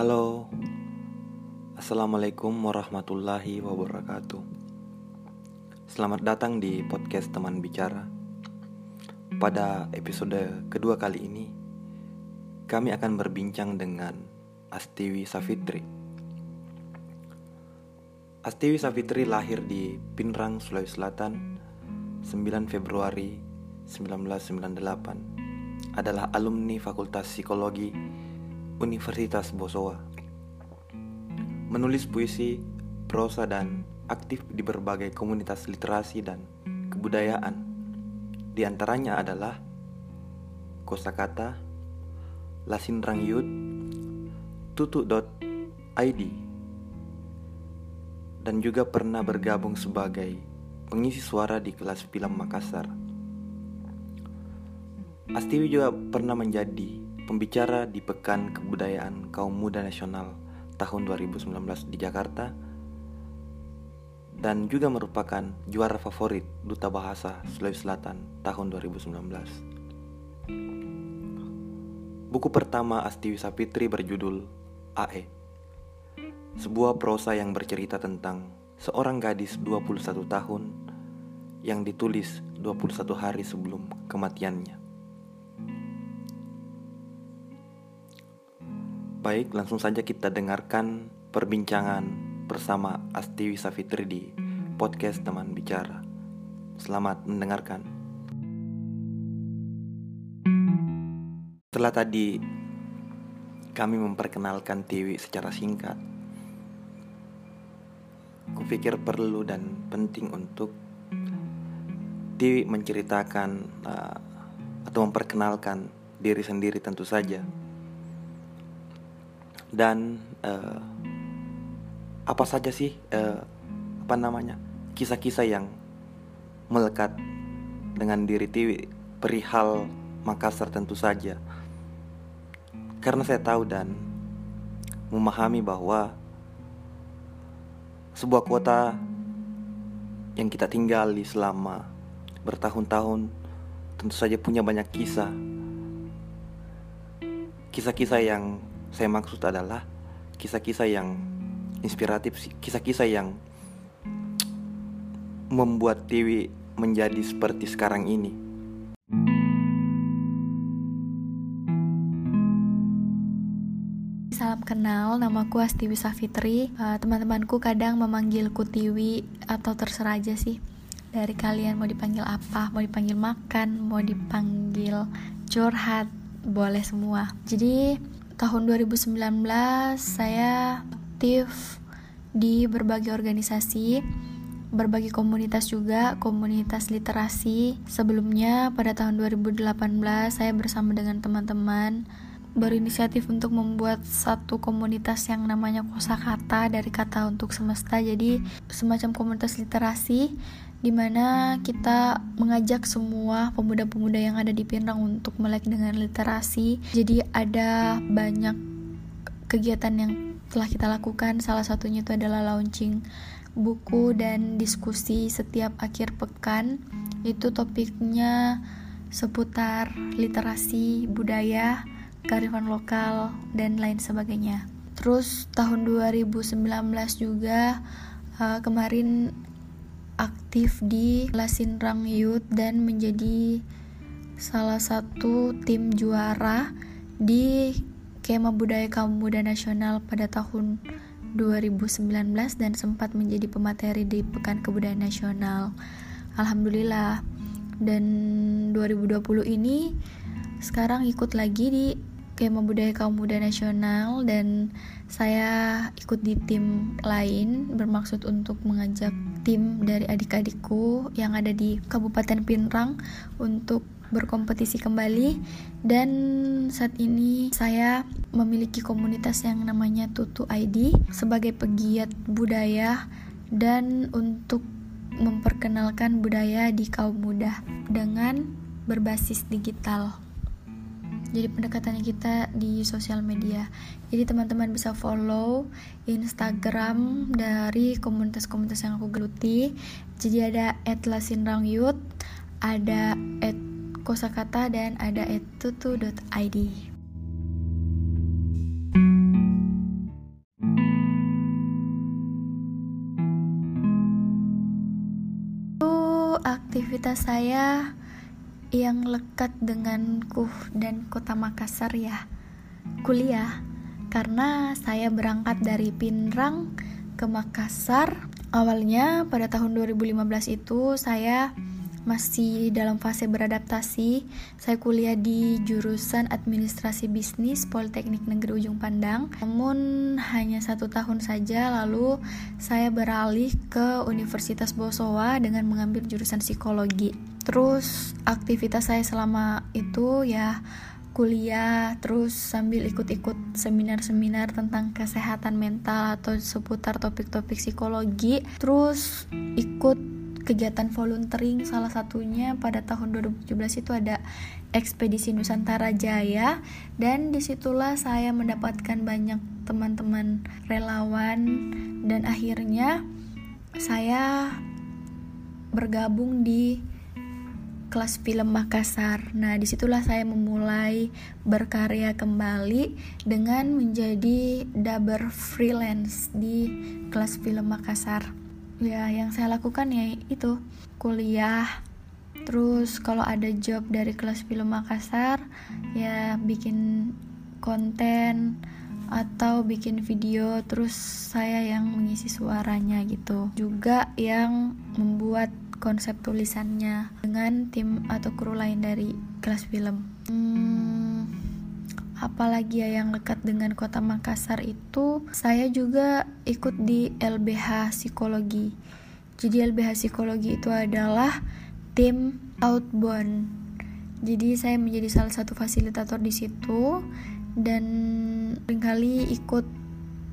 Halo, Assalamualaikum warahmatullahi wabarakatuh. Selamat datang di podcast Teman Bicara. Pada episode kedua kali ini, kami akan berbincang dengan Astiwi Safitri. Astiwi Safitri lahir di Pinrang, Sulawesi Selatan, 9 Februari 1998. Adalah alumni Fakultas Psikologi Universitas Bosowa. Menulis puisi, prosa, dan aktif di berbagai komunitas literasi dan kebudayaan. Di antaranya adalah kosakata, Lasinrang Yud, Tutu.id, dan juga pernah bergabung sebagai pengisi suara di kelas film Makassar. Astiwi juga pernah menjadi pembicara di Pekan Kebudayaan Kaum Muda Nasional tahun 2019 di Jakarta dan juga merupakan juara favorit Duta Bahasa Sulawesi Selatan tahun 2019. Buku pertama Astiwi Sapitri berjudul AE. Sebuah prosa yang bercerita tentang seorang gadis 21 tahun yang ditulis 21 hari sebelum kematiannya. Baik, langsung saja kita dengarkan perbincangan bersama Astiwi Safitri di podcast Teman Bicara. Selamat mendengarkan. Setelah tadi kami memperkenalkan Tiwi secara singkat, kupikir perlu dan penting untuk Tiwi menceritakan uh, atau memperkenalkan diri sendiri tentu saja dan uh, apa saja sih uh, apa namanya kisah-kisah yang melekat dengan diri Tiwi perihal Makassar tentu saja. Karena saya tahu dan memahami bahwa sebuah kota yang kita tinggali selama bertahun-tahun tentu saja punya banyak kisah. Kisah-kisah yang saya maksud adalah kisah-kisah yang inspiratif, kisah-kisah yang membuat Tiwi menjadi seperti sekarang ini. Salam kenal, namaku Astiwi Safitri. Uh, teman-temanku kadang memanggilku Tiwi atau terserah aja sih. Dari kalian mau dipanggil apa, mau dipanggil makan, mau dipanggil curhat, boleh semua. Jadi tahun 2019 saya aktif di berbagai organisasi berbagai komunitas juga, komunitas literasi. Sebelumnya pada tahun 2018 saya bersama dengan teman-teman berinisiatif untuk membuat satu komunitas yang namanya kosakata dari kata untuk semesta. Jadi semacam komunitas literasi di mana kita mengajak semua pemuda-pemuda yang ada di Pinrang untuk melek dengan literasi. Jadi ada banyak kegiatan yang telah kita lakukan. Salah satunya itu adalah launching buku dan diskusi setiap akhir pekan. Itu topiknya seputar literasi, budaya, kearifan lokal dan lain sebagainya. Terus tahun 2019 juga uh, kemarin aktif di Lasinrang Youth dan menjadi salah satu tim juara di Kema Budaya Kaum Muda Nasional pada tahun 2019 dan sempat menjadi pemateri di Pekan Kebudayaan Nasional. Alhamdulillah. Dan 2020 ini sekarang ikut lagi di Kema Budaya Kaum Muda Nasional dan saya ikut di tim lain bermaksud untuk mengajak tim dari adik-adikku yang ada di Kabupaten Pinrang untuk berkompetisi kembali. Dan saat ini saya memiliki komunitas yang namanya Tutu ID sebagai pegiat budaya dan untuk memperkenalkan budaya di kaum muda dengan berbasis digital jadi pendekatannya kita di sosial media. Jadi teman-teman bisa follow Instagram dari komunitas-komunitas yang aku geluti. Jadi ada @lasinrangyut ada @kosakata dan ada @tutu.id aktivitas saya yang lekat denganku dan kota Makassar ya. Kuliah karena saya berangkat dari Pinrang ke Makassar. Awalnya pada tahun 2015 itu saya masih dalam fase beradaptasi. Saya kuliah di jurusan Administrasi Bisnis Politeknik Negeri Ujung Pandang. Namun hanya satu tahun saja, lalu saya beralih ke Universitas Bosowa dengan mengambil jurusan Psikologi. Terus aktivitas saya selama itu ya kuliah terus sambil ikut-ikut seminar-seminar tentang kesehatan mental atau seputar topik-topik psikologi terus ikut kegiatan volunteering salah satunya pada tahun 2017 itu ada ekspedisi Nusantara Jaya. Dan di situlah saya mendapatkan banyak teman-teman relawan. Dan akhirnya saya bergabung di kelas film Makassar. Nah, di situlah saya memulai berkarya kembali dengan menjadi dubber freelance di kelas film Makassar ya yang saya lakukan ya itu kuliah. Terus kalau ada job dari kelas film Makassar ya bikin konten atau bikin video terus saya yang mengisi suaranya gitu. Juga yang membuat konsep tulisannya dengan tim atau kru lain dari kelas film. Hmm, apalagi ya yang lekat dengan kota Makassar itu saya juga ikut di LBH Psikologi. Jadi LBH Psikologi itu adalah tim outbound. Jadi saya menjadi salah satu fasilitator di situ dan sering kali ikut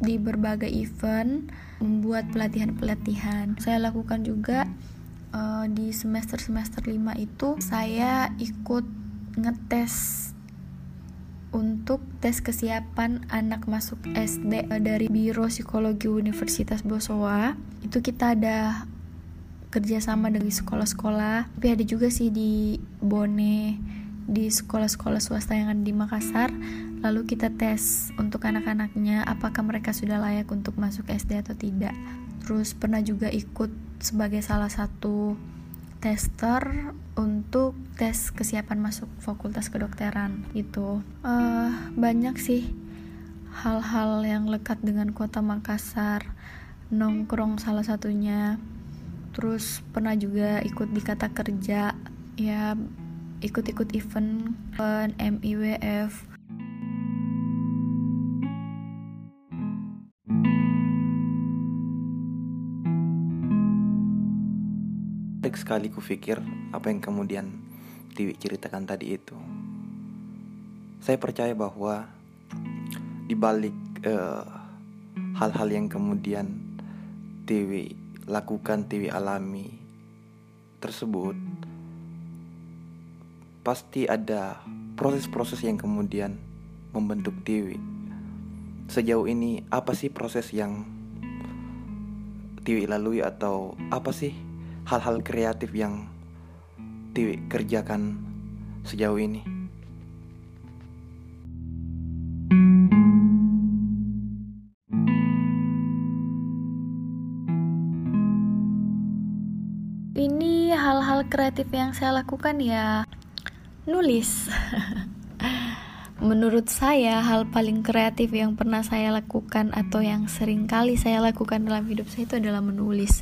di berbagai event membuat pelatihan-pelatihan. Saya lakukan juga uh, di semester-semester 5 itu saya ikut ngetes untuk tes kesiapan anak masuk SD dari Biro Psikologi Universitas Bosowa. Itu kita ada kerjasama dengan sekolah-sekolah tapi ada juga sih di Bone di sekolah-sekolah swasta yang ada di Makassar. Lalu kita tes untuk anak-anaknya apakah mereka sudah layak untuk masuk SD atau tidak. Terus pernah juga ikut sebagai salah satu tester untuk tes kesiapan masuk fakultas kedokteran itu uh, banyak sih hal-hal yang lekat dengan kota Makassar nongkrong salah satunya. Terus pernah juga ikut di kata kerja ya ikut-ikut event MIWF menarik sekali kupikir apa yang kemudian Tiwi ceritakan tadi itu. Saya percaya bahwa di balik eh, hal-hal yang kemudian Tiwi lakukan, Tiwi alami tersebut, pasti ada proses-proses yang kemudian membentuk Tiwi. Sejauh ini apa sih proses yang Tiwi lalui atau apa sih hal-hal kreatif yang dikerjakan sejauh ini? Ini hal-hal kreatif yang saya lakukan ya nulis. Menurut saya, hal paling kreatif yang pernah saya lakukan atau yang sering kali saya lakukan dalam hidup saya itu adalah menulis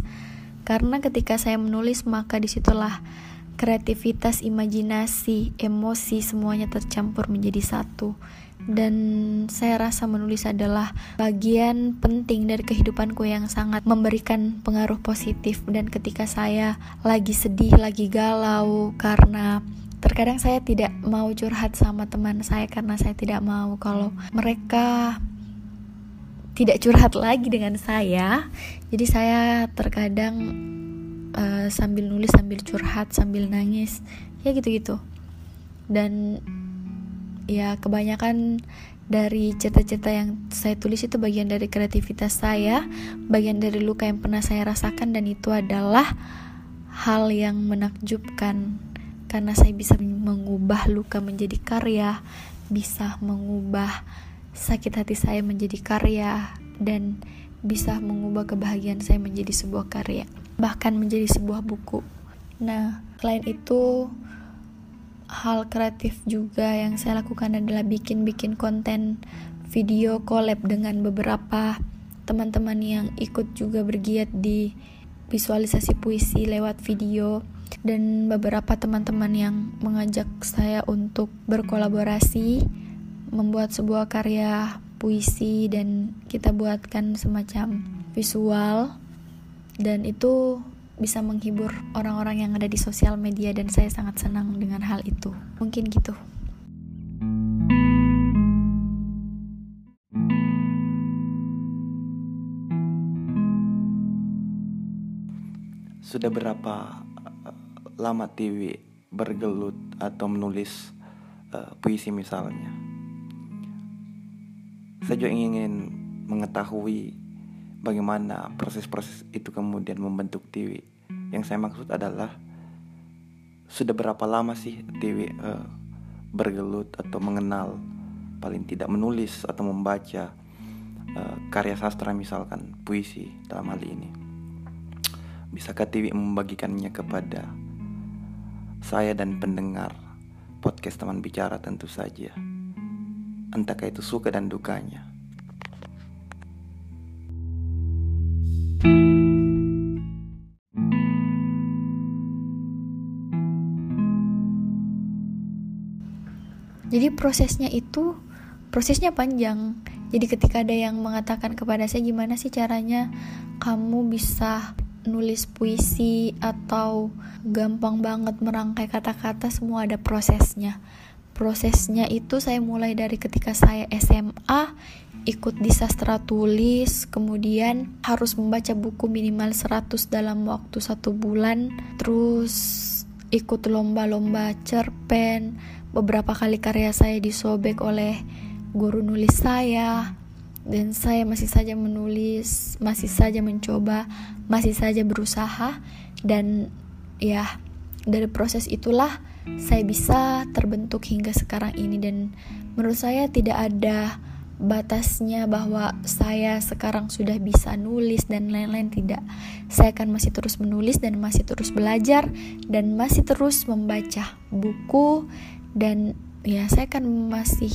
karena ketika saya menulis maka di situlah kreativitas, imajinasi, emosi semuanya tercampur menjadi satu. Dan saya rasa menulis adalah bagian penting dari kehidupanku yang sangat memberikan pengaruh positif. Dan ketika saya lagi sedih, lagi galau karena terkadang saya tidak mau curhat sama teman saya karena saya tidak mau kalau mereka tidak curhat lagi dengan saya. Jadi saya terkadang uh, sambil nulis sambil curhat sambil nangis ya gitu-gitu. Dan ya kebanyakan dari cerita-cerita yang saya tulis itu bagian dari kreativitas saya, bagian dari luka yang pernah saya rasakan dan itu adalah hal yang menakjubkan. Karena saya bisa mengubah luka menjadi karya, bisa mengubah sakit hati saya menjadi karya dan bisa mengubah kebahagiaan saya menjadi sebuah karya bahkan menjadi sebuah buku. Nah, selain itu hal kreatif juga yang saya lakukan adalah bikin-bikin konten video collab dengan beberapa teman-teman yang ikut juga bergiat di visualisasi puisi lewat video dan beberapa teman-teman yang mengajak saya untuk berkolaborasi membuat sebuah karya puisi dan kita buatkan semacam visual dan itu bisa menghibur orang-orang yang ada di sosial media dan saya sangat senang dengan hal itu. Mungkin gitu. Sudah berapa eh, lama TV bergelut atau menulis uh, puisi misalnya? Saya juga ingin mengetahui bagaimana proses-proses itu kemudian membentuk TV. Yang saya maksud adalah sudah berapa lama sih TV uh, eh, bergelut atau mengenal paling tidak menulis atau membaca uh, karya sastra misalkan puisi dalam hal ini. Bisakah TV membagikannya kepada saya dan pendengar podcast teman bicara tentu saja. Entahkah itu suka dan dukanya. jadi prosesnya itu prosesnya panjang. Jadi ketika ada yang mengatakan kepada saya gimana sih caranya kamu bisa nulis puisi atau gampang banget merangkai kata-kata? Semua ada prosesnya prosesnya itu saya mulai dari ketika saya SMA ikut di sastra tulis kemudian harus membaca buku minimal 100 dalam waktu satu bulan terus ikut lomba-lomba cerpen beberapa kali karya saya disobek oleh guru nulis saya dan saya masih saja menulis, masih saja mencoba, masih saja berusaha dan ya dari proses itulah saya bisa terbentuk hingga sekarang ini dan menurut saya tidak ada batasnya bahwa saya sekarang sudah bisa nulis dan lain-lain tidak. Saya akan masih terus menulis dan masih terus belajar dan masih terus membaca buku dan ya saya kan masih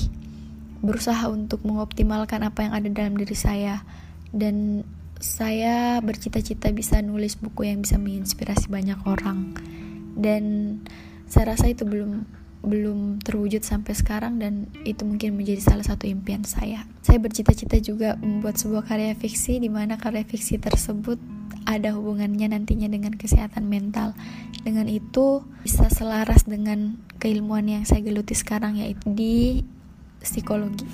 berusaha untuk mengoptimalkan apa yang ada dalam diri saya dan saya bercita-cita bisa nulis buku yang bisa menginspirasi banyak orang dan saya rasa itu belum belum terwujud sampai sekarang dan itu mungkin menjadi salah satu impian saya. Saya bercita-cita juga membuat sebuah karya fiksi di mana karya fiksi tersebut ada hubungannya nantinya dengan kesehatan mental. Dengan itu bisa selaras dengan keilmuan yang saya geluti sekarang yaitu di psikologi.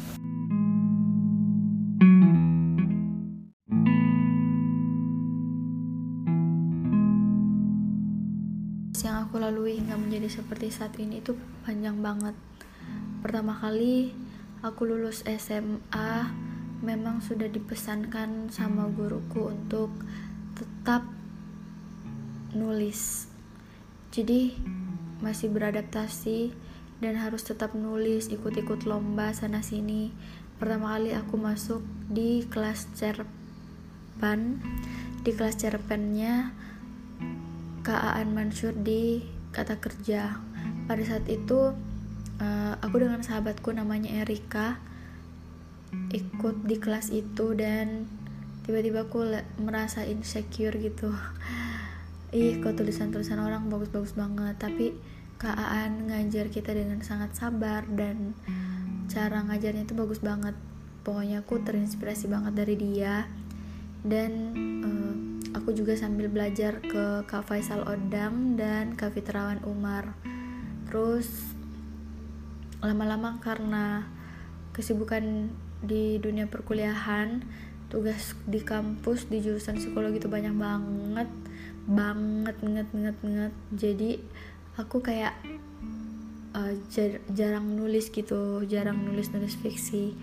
Lalui hingga menjadi seperti saat ini itu panjang banget. Pertama kali aku lulus SMA memang sudah dipesankan sama guruku untuk tetap nulis jadi masih beradaptasi dan harus tetap nulis ikut-ikut lomba sana sini pertama kali aku masuk di kelas cerpen di kelas cerpennya Kak Mansur di kata kerja. Pada saat itu uh, aku dengan sahabatku namanya Erika ikut di kelas itu dan tiba-tiba aku merasa insecure gitu. Ih kok tulisan-tulisan orang bagus-bagus banget. Tapi Kak Aan ngajar kita dengan sangat sabar dan cara ngajarnya itu bagus banget. Pokoknya aku terinspirasi banget dari dia. Dan uh, aku juga sambil belajar ke Kak Faisal Odang dan Kak Fitrawan Umar. Terus lama-lama karena kesibukan di dunia perkuliahan tugas di kampus di jurusan psikologi itu banyak banget banget nget nget nget jadi aku kayak uh, jar jarang nulis gitu jarang nulis nulis fiksi.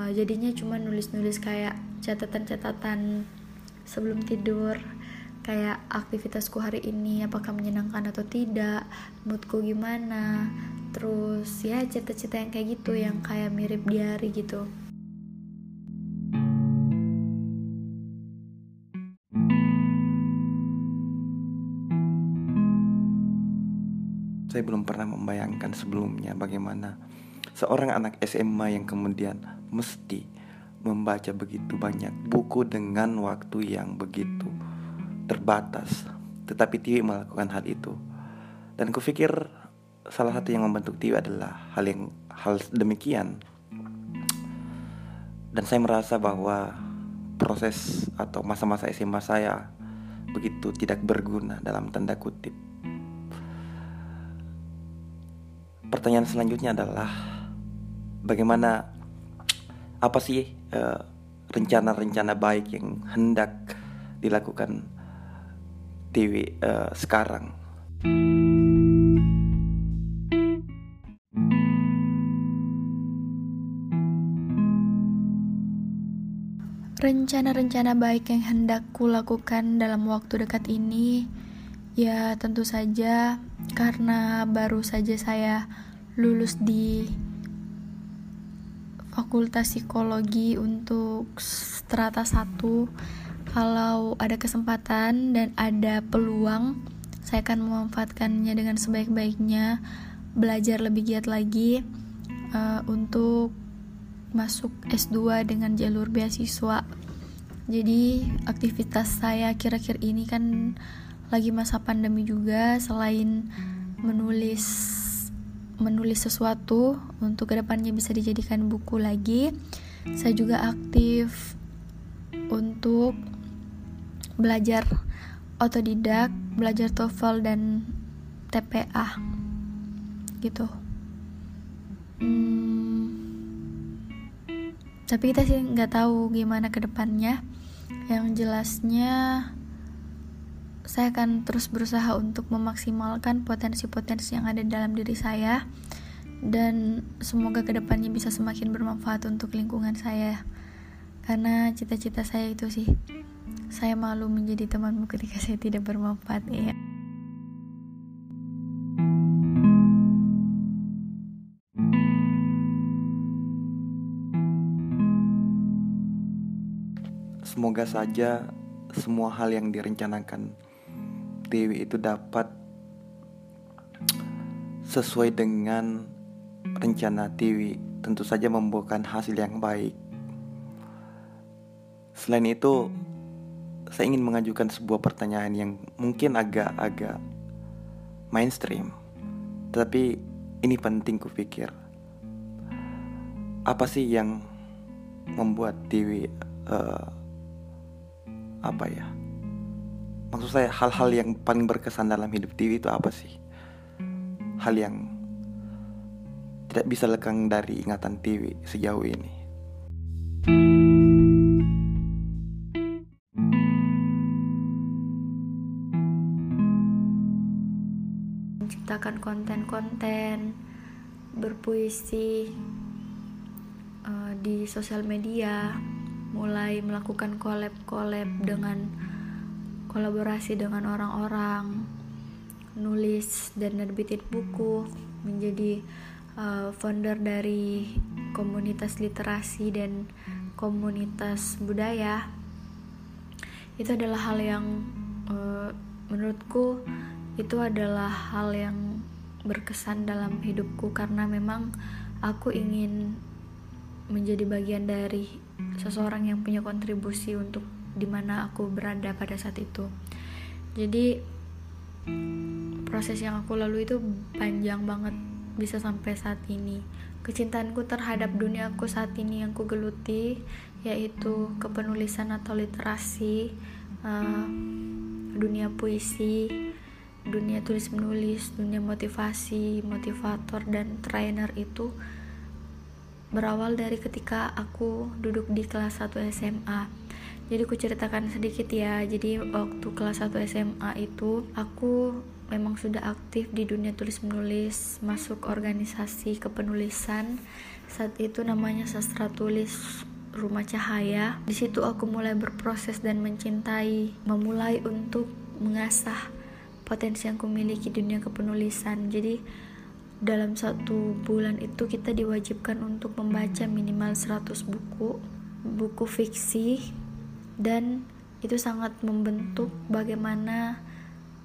Uh, jadinya cuma nulis nulis kayak catatan catatan sebelum tidur. Kayak aktivitasku hari ini apakah menyenangkan atau tidak moodku gimana. Terus ya cerita-cerita yang kayak gitu yang kayak mirip diary gitu. Saya belum pernah membayangkan sebelumnya bagaimana seorang anak SMA yang kemudian mesti membaca begitu banyak buku dengan waktu yang begitu terbatas. Tetapi Tiwi melakukan hal itu. Dan kupikir salah satu yang membentuk Tiwi adalah hal yang hal demikian. Dan saya merasa bahwa proses atau masa-masa SMA saya begitu tidak berguna dalam tanda kutip. Pertanyaan selanjutnya adalah bagaimana apa sih rencana-rencana uh, baik yang hendak dilakukan TV uh, eh, sekarang? Rencana-rencana baik yang hendak kulakukan dalam waktu dekat ini, ya tentu saja karena baru saja saya lulus di Fakultas Psikologi untuk strata 1. Kalau ada kesempatan dan ada peluang, saya akan memanfaatkannya dengan sebaik-baiknya, belajar lebih giat lagi uh, untuk masuk S2 dengan jalur beasiswa. Jadi aktivitas saya kira-kira ini kan lagi masa pandemi juga selain menulis menulis sesuatu untuk ke depannya bisa dijadikan buku lagi. Saya juga aktif untuk belajar otodidak belajar TOEFL dan TPA gitu. Hmm, tapi kita sih nggak tahu gimana ke depannya yang jelasnya saya akan terus berusaha untuk memaksimalkan potensi-potensi yang ada dalam diri saya. Dan semoga ke depannya bisa semakin bermanfaat untuk lingkungan saya. Karena cita-cita saya itu sih saya malu menjadi temanmu ketika saya tidak bermanfaat ya Semoga saja semua hal yang direncanakan Dewi itu dapat sesuai dengan rencana Dewi tentu saja membuahkan hasil yang baik. Selain itu, saya ingin mengajukan sebuah pertanyaan yang mungkin agak-agak mainstream, tapi ini penting kupikir. Apa sih yang membuat Dewi uh, apa ya maksud saya hal-hal yang paling berkesan dalam hidup Tiwi itu apa sih? Hal yang tidak bisa lekang dari ingatan Tiwi sejauh ini. Menciptakan konten-konten berpuisi uh, di sosial media mulai melakukan collab-collab dengan kolaborasi dengan orang-orang nulis dan nerbitin buku menjadi uh, founder dari komunitas literasi dan komunitas budaya. Itu adalah hal yang uh, menurutku itu adalah hal yang berkesan dalam hidupku karena memang aku ingin menjadi bagian dari seseorang yang punya kontribusi untuk di mana aku berada pada saat itu. Jadi proses yang aku lalui itu panjang banget bisa sampai saat ini. Kecintaanku terhadap dunia aku saat ini yang ku geluti yaitu kepenulisan atau literasi uh, dunia puisi dunia tulis menulis dunia motivasi motivator dan trainer itu berawal dari ketika aku duduk di kelas 1 SMA jadi aku ceritakan sedikit ya. Jadi waktu kelas 1 SMA itu aku memang sudah aktif di dunia tulis menulis masuk organisasi kepenulisan. Saat itu namanya sastra tulis rumah cahaya. Di situ aku mulai berproses dan mencintai memulai untuk mengasah potensi yang kumiliki di dunia kepenulisan. Jadi dalam satu bulan itu kita diwajibkan untuk membaca minimal 100 buku buku fiksi dan itu sangat membentuk bagaimana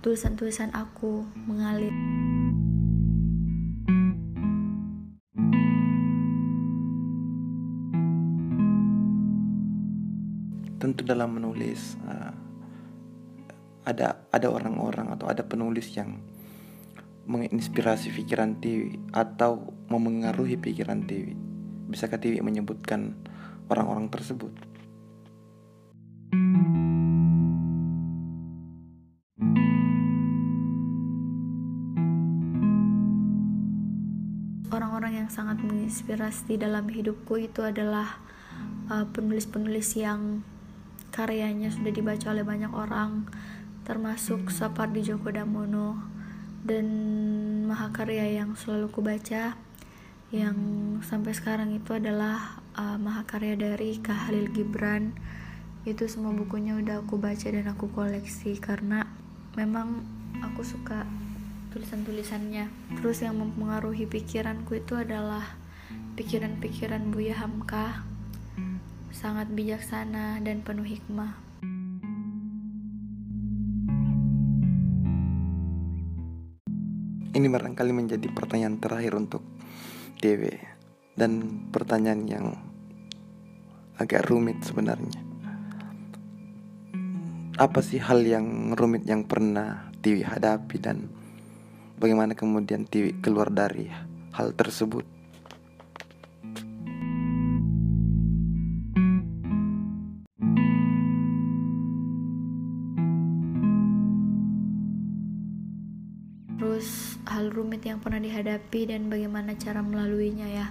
tulisan-tulisan aku mengalir. Tentu dalam menulis eh, ada ada orang-orang atau ada penulis yang menginspirasi pikiran Tiwi atau memengaruhi pikiran Tiwi. Bisakah Tiwi menyebutkan orang-orang tersebut? Sangat menginspirasi dalam hidupku itu adalah uh, penulis-penulis uh, yang karyanya sudah dibaca oleh banyak orang, termasuk Sapardi Djoko Damono dan mahakarya yang selalu kubaca yang sampai sekarang itu adalah uh, mahakarya dari Khalil Gibran. Itu semua bukunya udah aku baca dan aku koleksi karena memang aku suka tulisan-tulisannya. Terus yang mempengaruhi pikiranku itu adalah pikiran-pikiran Buya Hamka. Sangat bijaksana dan penuh hikmah. Ini barangkali menjadi pertanyaan terakhir untuk Dewe dan pertanyaan yang agak rumit sebenarnya. Apa sih hal yang rumit yang pernah Tiwi hadapi dan bagaimana kemudian keluar dari hal tersebut? hal rumit yang pernah dihadapi dan bagaimana cara melaluinya ya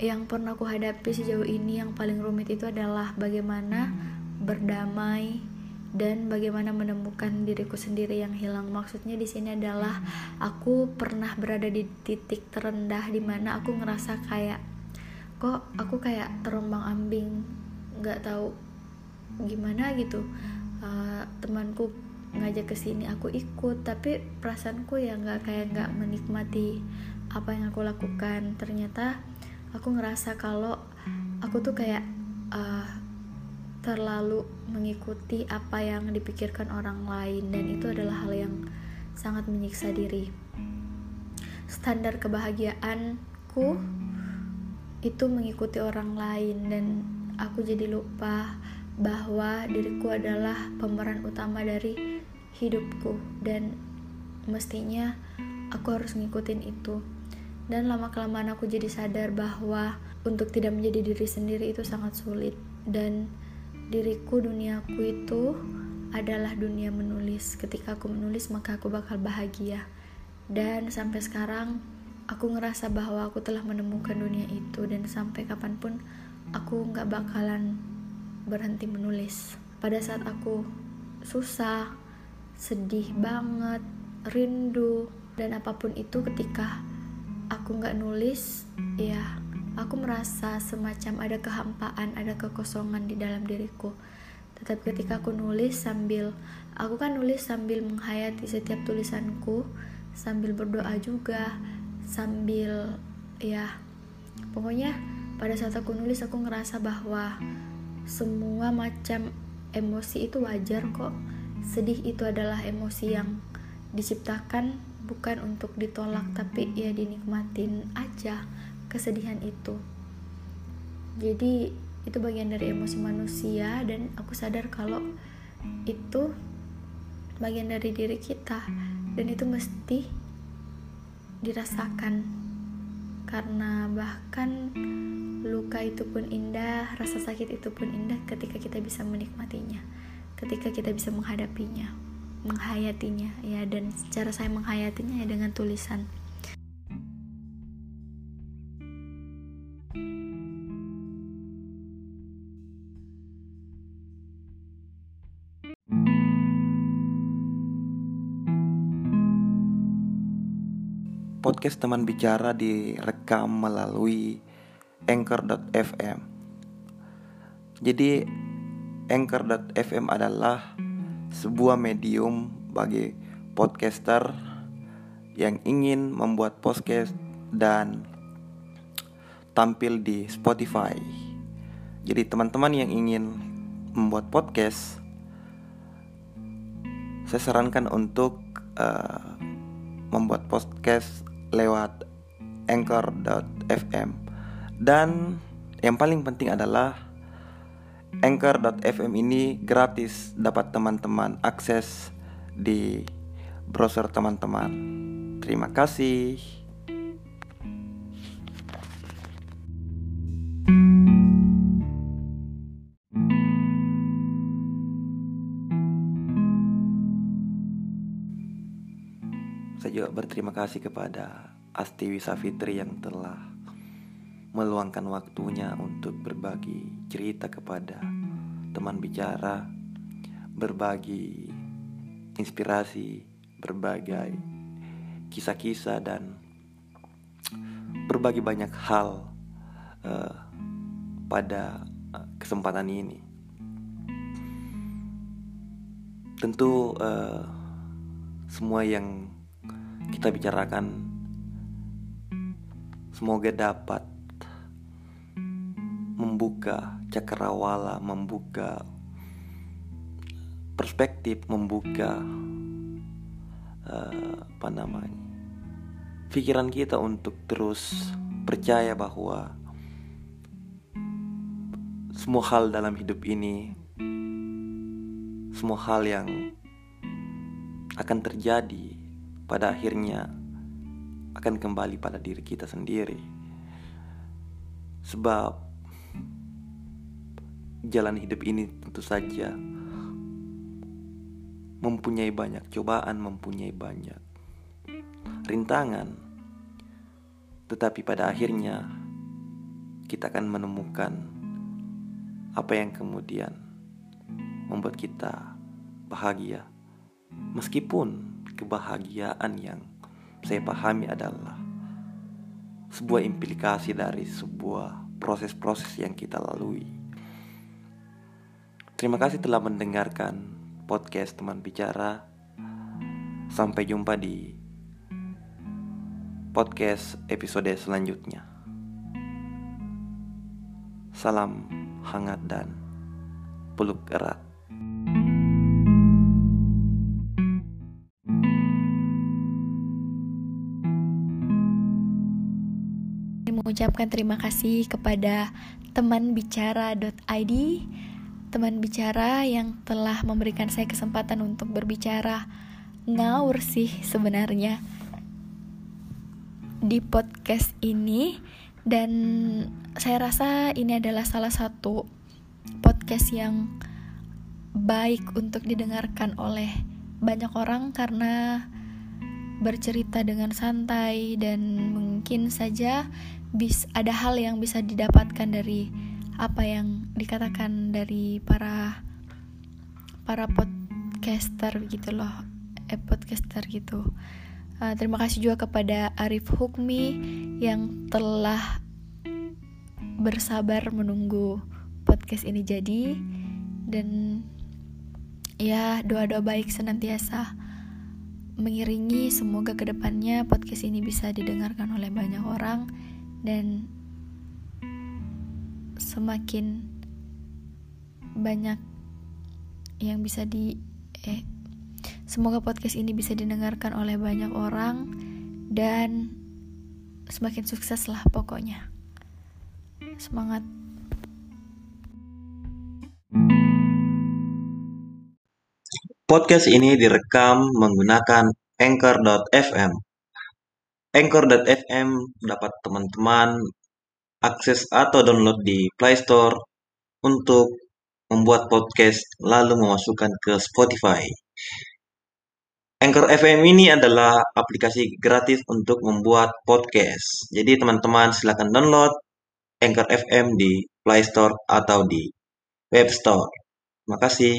yang pernah aku hadapi sejauh ini yang paling rumit itu adalah bagaimana berdamai dan bagaimana menemukan diriku sendiri yang hilang. Maksudnya di sini adalah aku pernah berada di titik terendah di mana aku ngerasa kayak kok aku kayak terombang ambing? Nggak tahu gimana gitu. Uh, temanku ngajak ke sini aku ikut. Tapi perasaanku ya nggak kayak nggak menikmati apa yang aku lakukan. Ternyata aku ngerasa kalau aku tuh kayak uh, terlalu mengikuti apa yang dipikirkan orang lain dan itu adalah hal yang sangat menyiksa diri. Standar kebahagiaanku itu mengikuti orang lain dan aku jadi lupa bahwa diriku adalah pemeran utama dari hidupku dan mestinya aku harus ngikutin itu. Dan lama kelamaan aku jadi sadar bahwa untuk tidak menjadi diri sendiri itu sangat sulit dan diriku duniaku itu adalah dunia menulis. Ketika aku menulis maka aku bakal bahagia. Dan sampai sekarang aku ngerasa bahwa aku telah menemukan dunia itu. Dan sampai kapan pun aku nggak bakalan berhenti menulis. Pada saat aku susah sedih banget rindu dan apa pun itu ketika aku nggak nulis ya aku merasa semacam ada kehampaan ada kekosongan di dalam diriku. Tetapi ketika aku nulis sambil aku kan nulis sambil menghayati setiap tulisanku sambil berdoa juga sambil ya pokoknya pada saat aku nulis aku ngerasa bahwa semua macam emosi itu wajar kok. Sedih itu adalah emosi yang diciptakan bukan untuk ditolak tapi ya dinikmatin aja kesedihan itu jadi itu bagian dari emosi manusia dan aku sadar kalau itu bagian dari diri kita dan itu mesti dirasakan karena bahkan luka itu pun indah, rasa sakit itu pun indah ketika kita bisa menikmatinya, ketika kita bisa menghadapinya, menghayatinya ya dan cara saya menghayatinya ya dengan tulisan. Podcast teman bicara direkam melalui anchor.fm. Jadi anchor.fm adalah sebuah medium bagi podcaster yang ingin membuat podcast dan tampil di Spotify. Jadi teman-teman yang ingin membuat podcast, saya sarankan untuk uh, membuat podcast lewat anchor.fm dan yang paling penting adalah Anchor.fm ini gratis dapat teman-teman akses di browser teman-teman. Terima kasih. Berterima kasih kepada Astiwi Safitri yang telah meluangkan waktunya untuk berbagi cerita kepada teman bicara, berbagi inspirasi, berbagai kisah-kisah dan berbagi banyak hal uh, pada kesempatan ini. Tentu uh, semua yang kita bicarakan semoga dapat membuka cakrawala, membuka perspektif, membuka uh, apa namanya pikiran kita untuk terus percaya bahwa semua hal dalam hidup ini, semua hal yang akan terjadi pada akhirnya akan kembali pada diri kita sendiri. Sebab jalan hidup ini tentu saja mempunyai banyak cobaan, mempunyai banyak rintangan. Tetapi pada akhirnya kita akan menemukan apa yang kemudian membuat kita bahagia. Meskipun kebahagiaan yang saya pahami adalah sebuah implikasi dari sebuah proses-proses yang kita lalui. Terima kasih telah mendengarkan podcast teman bicara. Sampai jumpa di podcast episode selanjutnya. Salam hangat dan peluk erat. Mengucapkan terima kasih kepada teman bicara.id teman bicara yang telah memberikan saya kesempatan untuk berbicara ngawur sih sebenarnya di podcast ini. Dan saya rasa ini adalah salah satu podcast yang baik untuk didengarkan oleh banyak orang karena bercerita dengan santai dan mungkin saja bis ada hal yang bisa didapatkan dari apa yang dikatakan dari para para podcaster gitu loh eh podcaster gitu. Uh, terima kasih juga kepada Arif Hukmi yang telah bersabar menunggu podcast ini jadi. Dan ya doa-doa baik senantiasa mengiringi. Semoga ke depannya podcast ini bisa didengarkan oleh banyak orang dan semakin banyak yang bisa di eh semoga podcast ini bisa didengarkan oleh banyak orang dan semakin sukses lah pokoknya semangat Podcast ini direkam menggunakan Anchor.fm. Anchor.fm dapat teman-teman akses atau download di Play Store untuk membuat podcast lalu memasukkan ke Spotify. Anchor FM ini adalah aplikasi gratis untuk membuat podcast. Jadi teman-teman silakan download Anchor FM di Play Store atau di Web Store. Terima kasih.